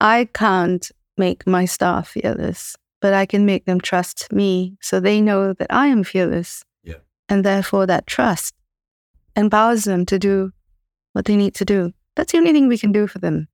I can't make my staff fearless, but I can make them trust me so they know that I am fearless. Yeah. And therefore, that trust empowers them to do what they need to do. That's the only thing we can do for them.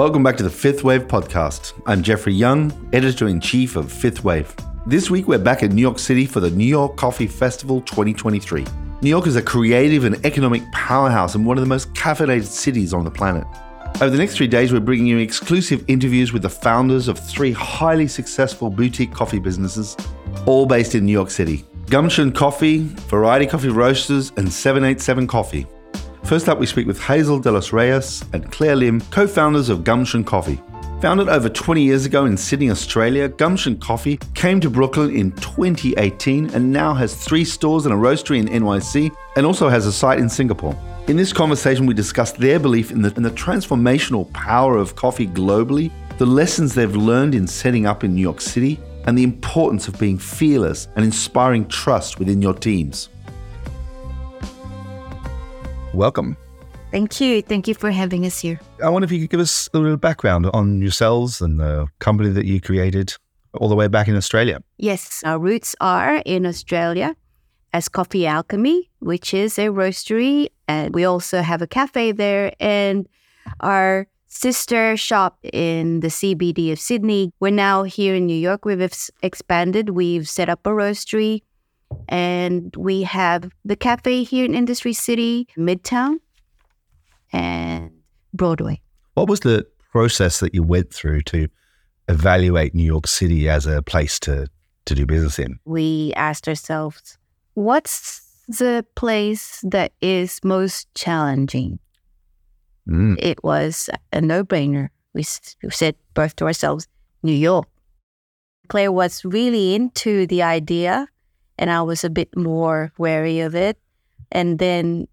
Welcome back to the Fifth Wave podcast. I'm Jeffrey Young, editor in chief of Fifth Wave. This week, we're back in New York City for the New York Coffee Festival 2023. New York is a creative and economic powerhouse and one of the most caffeinated cities on the planet. Over the next three days, we're bringing you exclusive interviews with the founders of three highly successful boutique coffee businesses, all based in New York City Gumption Coffee, Variety Coffee Roasters, and 787 Coffee. First up, we speak with Hazel De Los Reyes and Clare Lim, co founders of Gumption Coffee. Founded over 20 years ago in Sydney, Australia, Gumption Coffee came to Brooklyn in 2018 and now has three stores and a roastery in NYC and also has a site in Singapore. In this conversation, we discussed their belief in the, in the transformational power of coffee globally, the lessons they've learned in setting up in New York City, and the importance of being fearless and inspiring trust within your teams. Welcome. Thank you. Thank you for having us here. I wonder if you could give us a little background on yourselves and the company that you created all the way back in Australia. Yes, our roots are in Australia as Coffee Alchemy, which is a roastery. And we also have a cafe there. And our sister shop in the CBD of Sydney. We're now here in New York. We've expanded. We've set up a roastery and we have the cafe here in Industry City, Midtown, and Broadway. What was the process that you went through to evaluate New York City as a place to, to do business in? We asked ourselves, what's the place that is most challenging? Mm. It was a no brainer. We, we said both to ourselves, New York. Clare was really into the idea, and I was a bit more wary of it. And then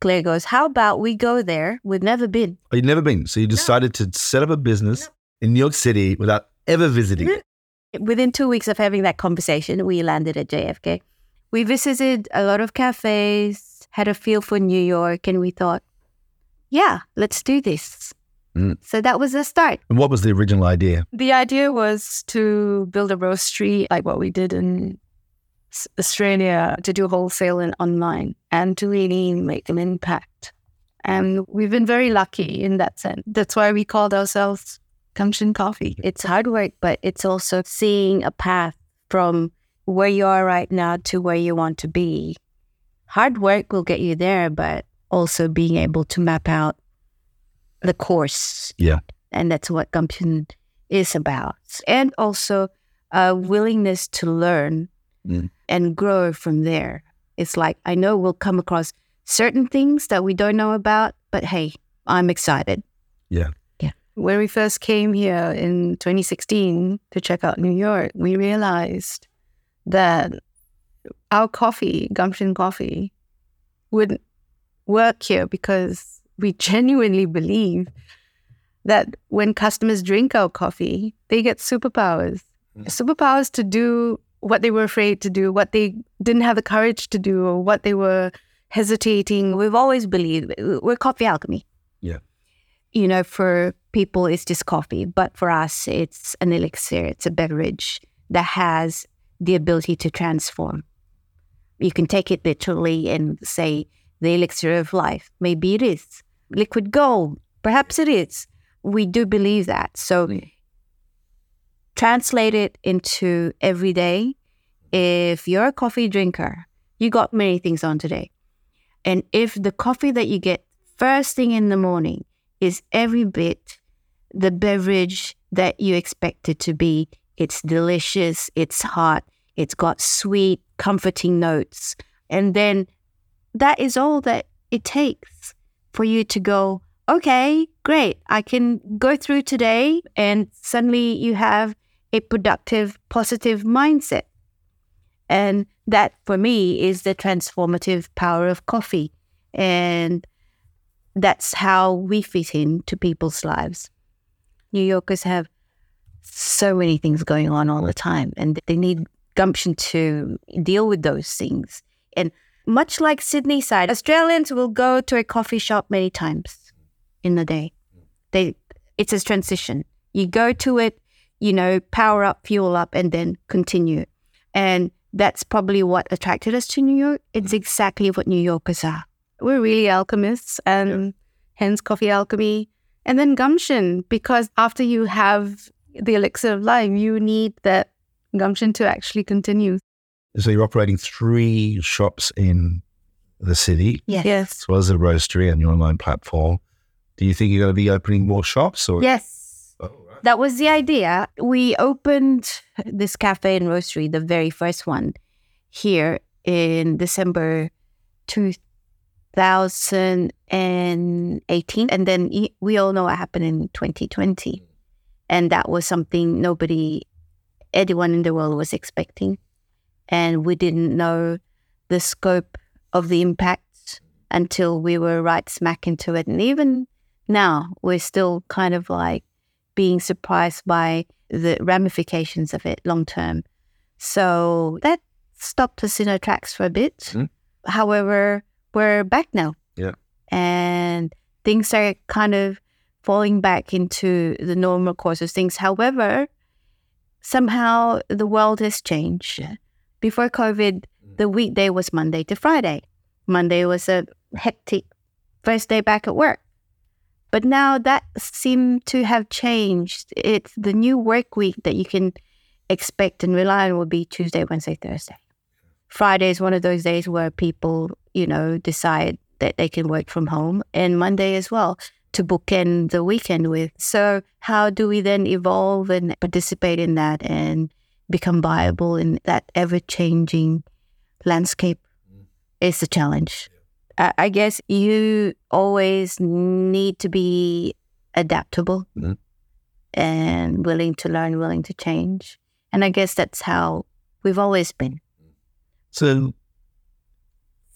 Clare goes, How about we go there? We've never been. Oh, you'd never been. So you decided to set up a business in New York City without ever visiting it. Within two weeks of having that conversation, we landed at JFK. We visited a lot of cafes, had a feel for New York, and we thought, yeah, let's do this. Mm. So that was the start. And what was the original idea? The idea was to build a roastery like what we did in Australia to do wholesale and online and to really make an impact. And we've been very lucky in that sense. That's why we called ourselves Gumption Coffee. It's hard work, but it's also seeing a path from where you are right now to where you want to be. Hard work will get you there, but also being able to map out the course. Yeah. And that's what Gumption is about. And also a willingness to learn Mm. And grow from there. It's like, I know we'll come across certain things that we don't know about, but hey, I'm excited. Yeah. Yeah. When we first came here in 2016 to check out New York, we realized that our coffee, Gumption Coffee, would work here because we genuinely believe that when customers drink our coffee, they get superpowers. Mm. Superpowers to do what they were afraid to do, what they didn't have the courage to do, or what they were hesitating. We've always believed we're coffee alchemy. Yeah. You know, for people, it's just coffee, but for us, it's an elixir, it's a beverage that has the ability to transform. You can take it literally and say the elixir of life. Maybe it is. Liquid gold, perhaps it is. We do believe that. So, translate it into everyday. If you're a coffee drinker, you got many things on today. And if the coffee that you get first thing in the morning is every bit the beverage that you expect it to be, it's delicious, it's hot, it's got sweet, comforting notes. And then that is all that it takes for you to go, okay, great, I can go through today. And suddenly you have a productive, positive mindset. And that for me is the transformative power of coffee. And that's how we fit into people's lives. New Yorkers have so many things going on all the time, and they need gumption to deal with those things. And much like Sydney side, Australians will go to a coffee shop many times in the day. They it's a transition. You go to it, you know, power up, fuel up, and then continue. And that's probably what attracted us to New York. It's mm-hmm. exactly what New Yorkers are. We're really alchemists, and hence coffee alchemy. And then gumption, because after you have the elixir of life, you need that gumption to actually continue. So you're operating three shops in the city, Yes. Yes. as well as a roastery and your online platform. Do you think you're going to be opening more shops? Or Yes. That was the idea. We opened this cafe and roastery, the very first one, here in December 2018. And then we all know what happened in 2020. And that was something nobody, anyone in the world was expecting. And we didn't know the scope of the impact until we were right smack into it. And even now, we're still kind of like, being surprised by the ramifications of it long term. So that stopped us in our tracks for a bit. Mhm. However, we're back now. Yeah. And things are kind of falling back into the normal course of things. However, somehow the world has changed. Before COVID, the weekday was Monday to Friday. Monday was a hectic first day back at work. But now that seemed to have changed. It's the new work week that you can expect and rely on will be Tuesday, Wednesday, Thursday. Friday is one of those days where people, you know, decide that they can work from home, and Monday as well to bookend the weekend with. So, how do we then evolve and participate in that and become viable in that ever changing landscape? Mm. Is a challenge. I guess you always need to be adaptable Mhm. and willing to learn, willing to change. And I guess that's how we've always been. So,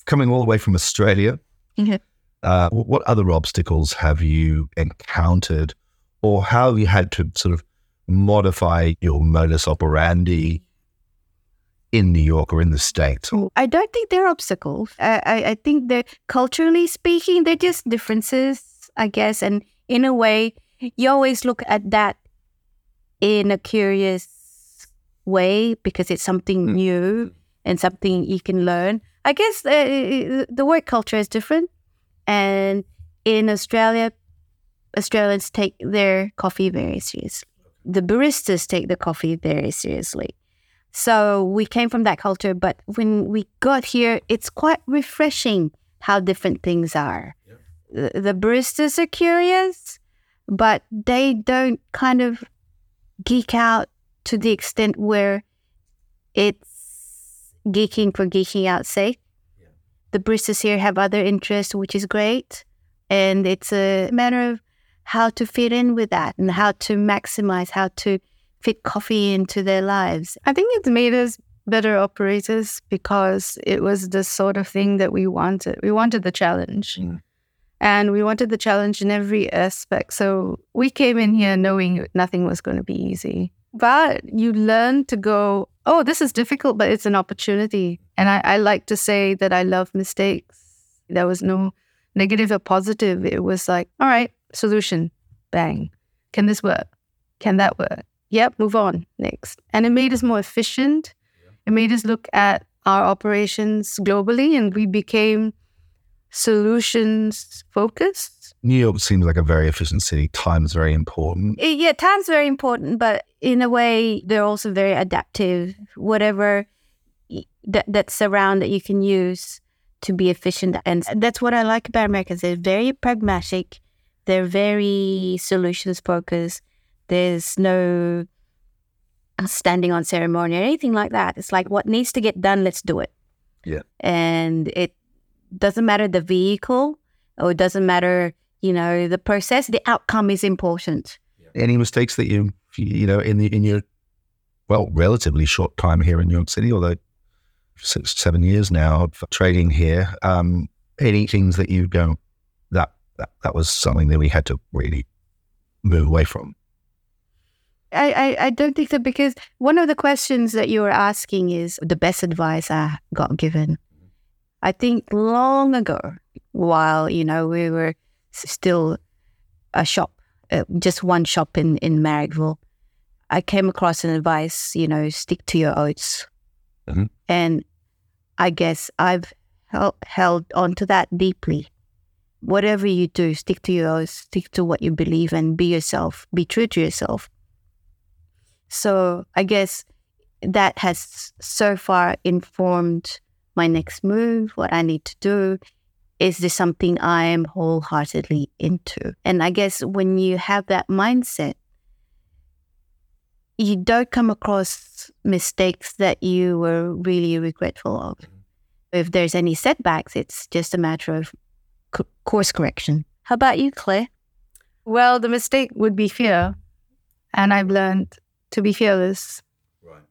coming all the way from Australia, Mhm. uh, what other obstacles have you encountered, or how have you had to sort of modify your modus operandi in New York or in the States? I don't think they're obstacles. I, I, I think they're culturally speaking, they're just differences, I guess. And in a way, you always look at that in a curious way because it's something Mm. new and something you can learn. I guess the, the work culture is different. And in Australia, Australians take their coffee very seriously. The baristas take the coffee very seriously. So we came from that culture, but when we got here, it's quite refreshing how different things are. The, the baristas are curious, but they don't kind of geek out to the extent where it's geeking for geeking out's sake. The baristas here have other interests, which is great. And it's a matter of how to fit in with that and how to maximize, how to fit coffee into their lives. I think it's made us better operators because it was the sort of thing that we wanted. We wanted the challenge. Mm. And we wanted the challenge in every aspect. So we came in here knowing nothing was going to be easy. But you learn to go, oh, this is difficult, but it's an opportunity. And I, I like to say that I love mistakes. There was no negative or positive. It was like, all right, solution, bang. Can this work? Can that work? Yep, move on, next. And it made us more efficient. It made us look at our operations globally and we became solutions focused. New York seems like a very efficient city. Time is very important. Uh, Yeah, time's very important, but in a way, they're also very adaptive. Whatever that that's around that you can use to be efficient, and that's what I like about Americans. They're very pragmatic. They're very solutions focused. There's no standing on ceremony or anything like that. It's like what needs to get done, let's do it. Yeah. And it doesn't matter the vehicle or it doesn't matter, you know, the process. The outcome is important. Any mistakes that you you know in the in your well relatively short time here in New York City, although six seven years now of trading here. Um, any things that you go that that that was something that we had to really move away from. I, I, I don't think so because one of the questions that you were asking is the best advice I got given. I think long ago, while you know we were still a shop, uh, just one shop in in Marrickville, I came across an advice. You know, stick to your oats, Mhm. and I guess I've held held onto that deeply. Whatever you do, stick to your oats, stick to what you believe, and be yourself. Be true to yourself. So I guess that has so far informed my next move, what I need to do. Is this something I am wholeheartedly into? And I guess when you have that mindset, you don't come across mistakes that you were really regretful of. Mm-hmm. If there's any setbacks, it's just a matter of c- course correction. How about you, Clare? Well, the mistake would be fear. And I've learned to be fearless. Right.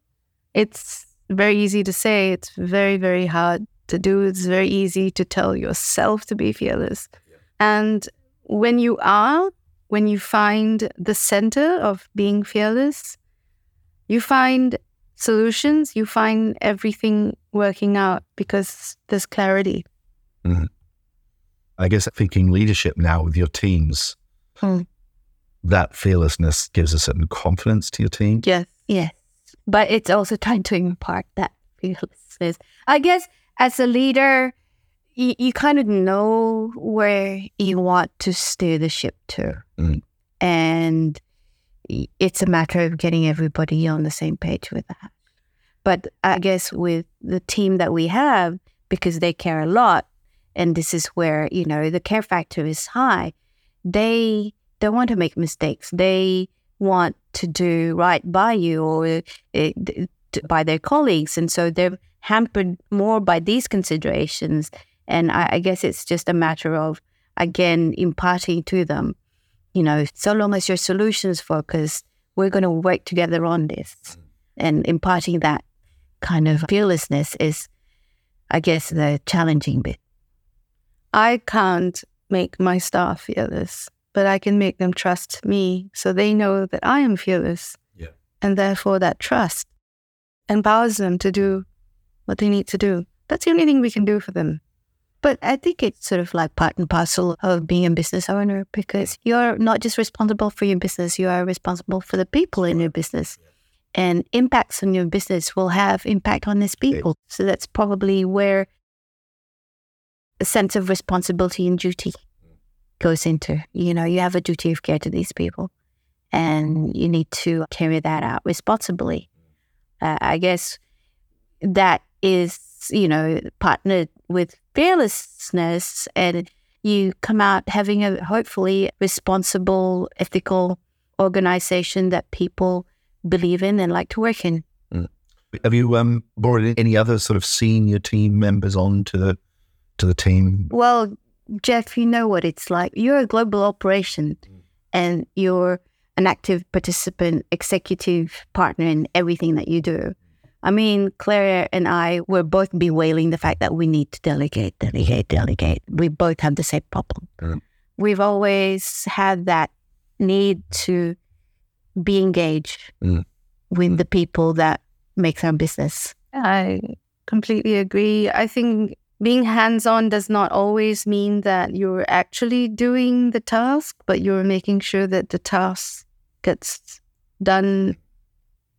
It's very easy to say, it's very, very hard to do. It's very easy to tell yourself to be fearless. And when you are, when you find the center of being fearless, you find solutions, you find everything working out because there's clarity. I guess thinking leadership now with your teams, Hmm. That fearlessness gives a certain confidence to your team. Yes. Yes. But it's also trying to impart that fearlessness. I guess as a leader, you, you kind of know where you want to steer the ship to. Mm. And it's a matter of getting everybody on the same page with that. But I guess with the team that we have, because they care a lot, and this is where, you know, the care factor is high, they don't want to make mistakes. They want to do right by you or uh, by their colleagues. And so they're hampered more by these considerations. And I, I guess it's just a matter of, again, imparting to them, you know, so long as your solutions focused, we're going to work together on this. And imparting that kind of fearlessness is, I guess, the challenging bit. I can't make my staff fearless, but I can make them trust me so they know that I am fearless. Yeah. And therefore, that trust empowers them to do what they need to do. That's the only thing we can do for them. But I think it's sort of like part and parcel of being a business owner because you're not just responsible for your business, you are responsible for the people in your business. And impacts on your business will have impact on these people. So that's probably where a sense of responsibility and duty goes into. You know, you have a duty of care to these people and you need to carry that out responsibly. Uh, I guess that is, you know, partnered with fearlessness and you come out having a hopefully responsible, ethical organization that people believe in and like to work in. Have you um, brought any other sort of senior team members on to the to the team? Well, Jeff, you know what it's like. You're a global operation and you're an active participant, executive partner in everything that you do. I mean, Clare and I were both bewailing the fact that we need to delegate, delegate, delegate. We both have the same problem. Mm. We've always had that need to be engaged Mm. with the people that makes our business. I completely agree. I think being hands on does not always mean that you're actually doing the task, but you're making sure that the task gets done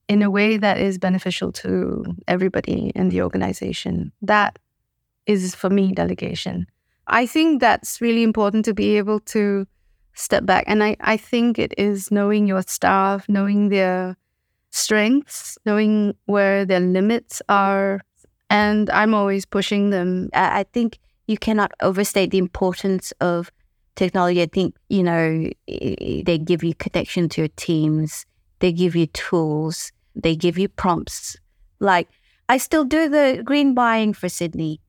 in a way that is beneficial to everybody in the organization. That is, for me, delegation. I think that's really important to be able to step back. And I, I think it is knowing your staff, knowing their strengths, knowing where their limits are. And I'm always pushing them. I think you cannot overstate the importance of technology. I think, you know, they give you connection to your teams, they give you tools, they give you prompts. Like, I still do the green buying for Sydney,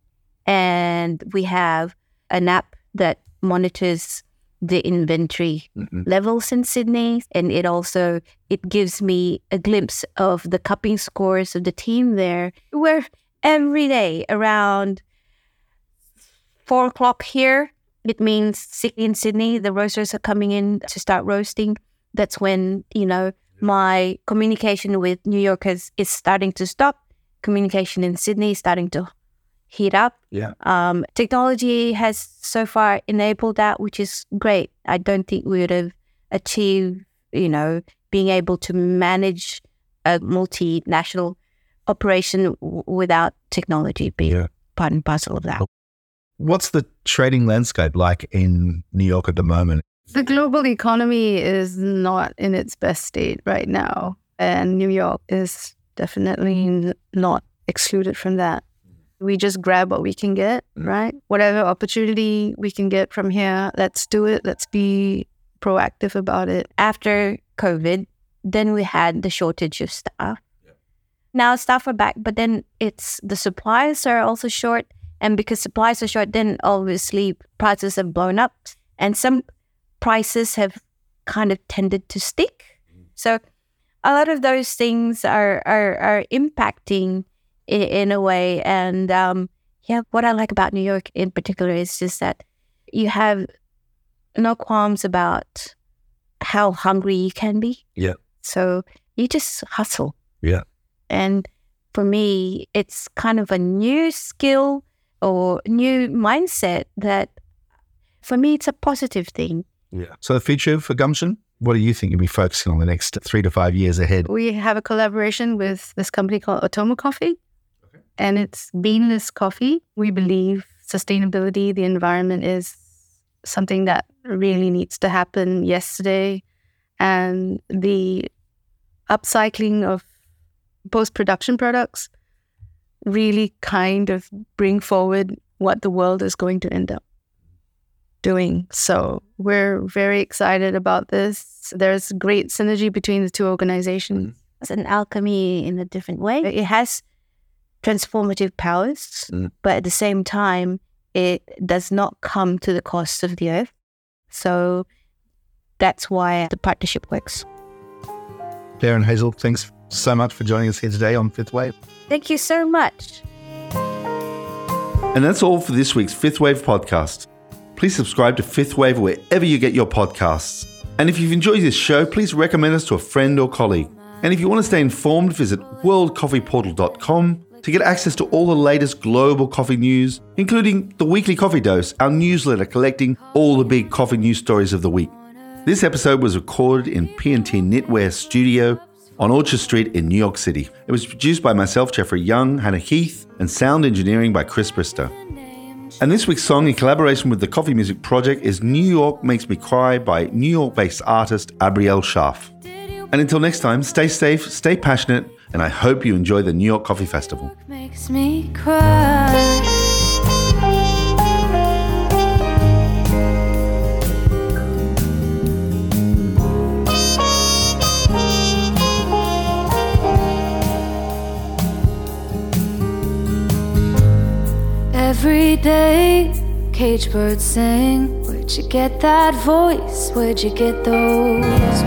and we have an app that monitors the inventory Mhm. levels in Sydney, and it also it gives me a glimpse of the cupping scores of the team there. Where every day around four o'clock here, it means in Sydney the roasters are coming in to start roasting. That's when you know My communication with New Yorkers is starting to stop. Communication in Sydney is starting to heat up. Yeah. Um, technology has so far enabled that, which is great. I don't think we would have achieved, you know, being able to manage a multinational operation w- without technology being Yeah. part and parcel of that. What's the trading landscape like in New York at the moment? The global economy is not in its best state right now, and New York is definitely not excluded from that. We just grab what we can get, mm. right? Whatever opportunity we can get from here, let's do it. Let's be proactive about it. After COVID, then we had the shortage of staff. Now staff are back, but then it's the supplies are also short. And because supplies are short, then obviously prices have blown up. And some prices have kind of tended to stick. So a lot of those things are are, are impacting in, in a way. And um, yeah, what I like about New York in particular is just that you have no qualms about how hungry you can be. Yeah. So you just hustle. Yeah. And for me, it's kind of a new skill or new mindset that for me, it's a positive thing. Yeah. So the future for Gumption, what do you think you'll be focusing on the next three to five years ahead? We have a collaboration with this company called Atomo Coffee, and it's beanless coffee. We believe sustainability, the environment is something that really needs to happen yesterday, and the upcycling of post production products really kind of bring forward what the world is going to end up doing. So we're very excited about this. There's great synergy between the two organizations. It's an alchemy in a different way. It has transformative powers, Mm. but at the same time, it does not come to the cost of the earth. So that's why the partnership works. Clare and Hazel, thanks so much for joining us here today on Fifth Wave. Thank you so much. And that's all for this week's Fifth Wave podcast. Please subscribe to Fifth Wave wherever you get your podcasts. And if you've enjoyed this show, please recommend us to a friend or colleague. And if you want to stay informed, visit worldcoffeeportal.com to get access to all the latest global coffee news, including the weekly coffee dose, our newsletter collecting all the big coffee news stories of the week. This episode was recorded in P&T Knitwear Studio on Orchard Street in New York City. It was produced by myself, Jeffrey Young, Hannah Heath, and sound engineering by Chris Bristow. And this week's song, in collaboration with the Coffee Music Project, is New York Makes Me Cry by New York based artist Abrielle Scharff. And until next time, stay safe, stay passionate, and I hope you enjoy the New York Coffee Festival. Every day, cage birds sing. Where'd you get that voice? Where'd you get those wings?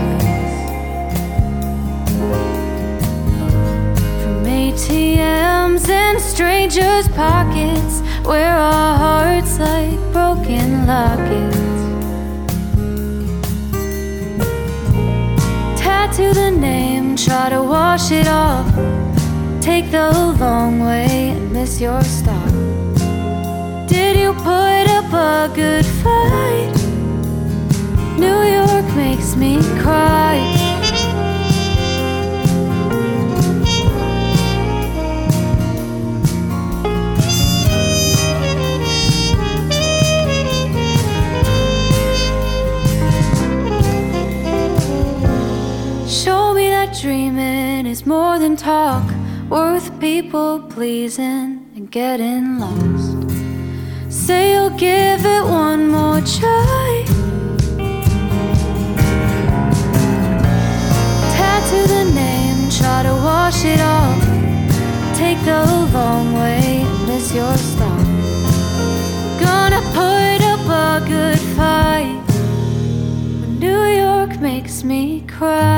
From ATMs and strangers' pockets, where our hearts like broken lockets. Tattoo the name, try to wash it off. Take the long way and miss your stop. Pleasing and getting lost. Say you'll give it one more try. Tattoo the name, try to wash it off. Take the long way miss your stop. Gonna put up a good fight. New York makes me cry.